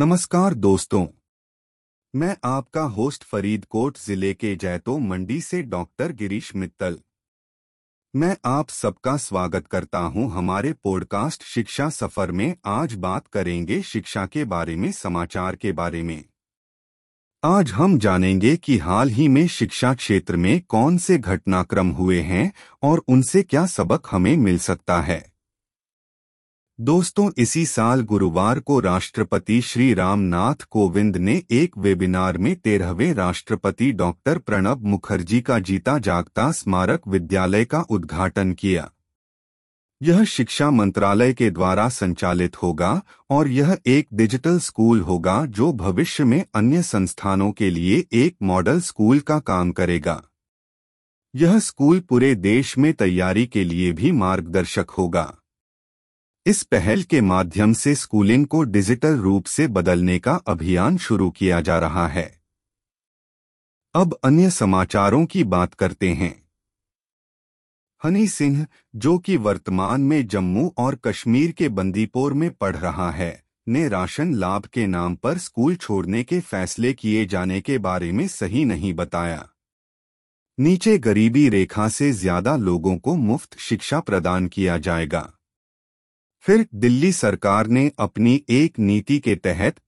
नमस्कार दोस्तों। मैं आपका होस्ट फरीदकोट ज़िले के जैतो मंडी से डॉक्टर गिरीश मित्तल। मैं आप सबका स्वागत करता हूँ हमारे पॉडकास्ट शिक्षा सफ़र में। आज बात करेंगे शिक्षा के बारे में, समाचार के बारे में। आज हम जानेंगे कि हाल ही में शिक्षा क्षेत्र में कौन से घटनाक्रम हुए हैं और उनसे क्या सबक हमें मिल सकता है। दोस्तों, इसी साल गुरुवार को राष्ट्रपति श्री रामनाथ कोविंद ने एक वेबिनार में तेरहवें राष्ट्रपति डॉक्टर प्रणब मुखर्जी का जीता जागता स्मारक विद्यालय का उद्घाटन किया। यह शिक्षा मंत्रालय के द्वारा संचालित होगा और यह एक डिजिटल स्कूल होगा जो भविष्य में अन्य संस्थानों के लिए एक मॉडल स्कूल का काम करेगा। यह स्कूल पूरे देश में तैयारी के लिए भी मार्गदर्शक होगा। इस पहल के माध्यम से स्कूलिंग को डिजिटल रूप से बदलने का अभियान शुरू किया जा रहा है। अब अन्य समाचारों की बात करते हैं। हनी सिंह, जो कि वर्तमान में जम्मू और कश्मीर के बंदीपोर में पढ़ रहा है, ने राशन लाभ के नाम पर स्कूल छोड़ने के फैसले किए जाने के बारे में सही नहीं बताया। नीचे गरीबी रेखा से ज़्यादा लोगों को मुफ़्त शिक्षा प्रदान किया जाएगा। फिर दिल्ली सरकार ने अपनी एक नीति के तहत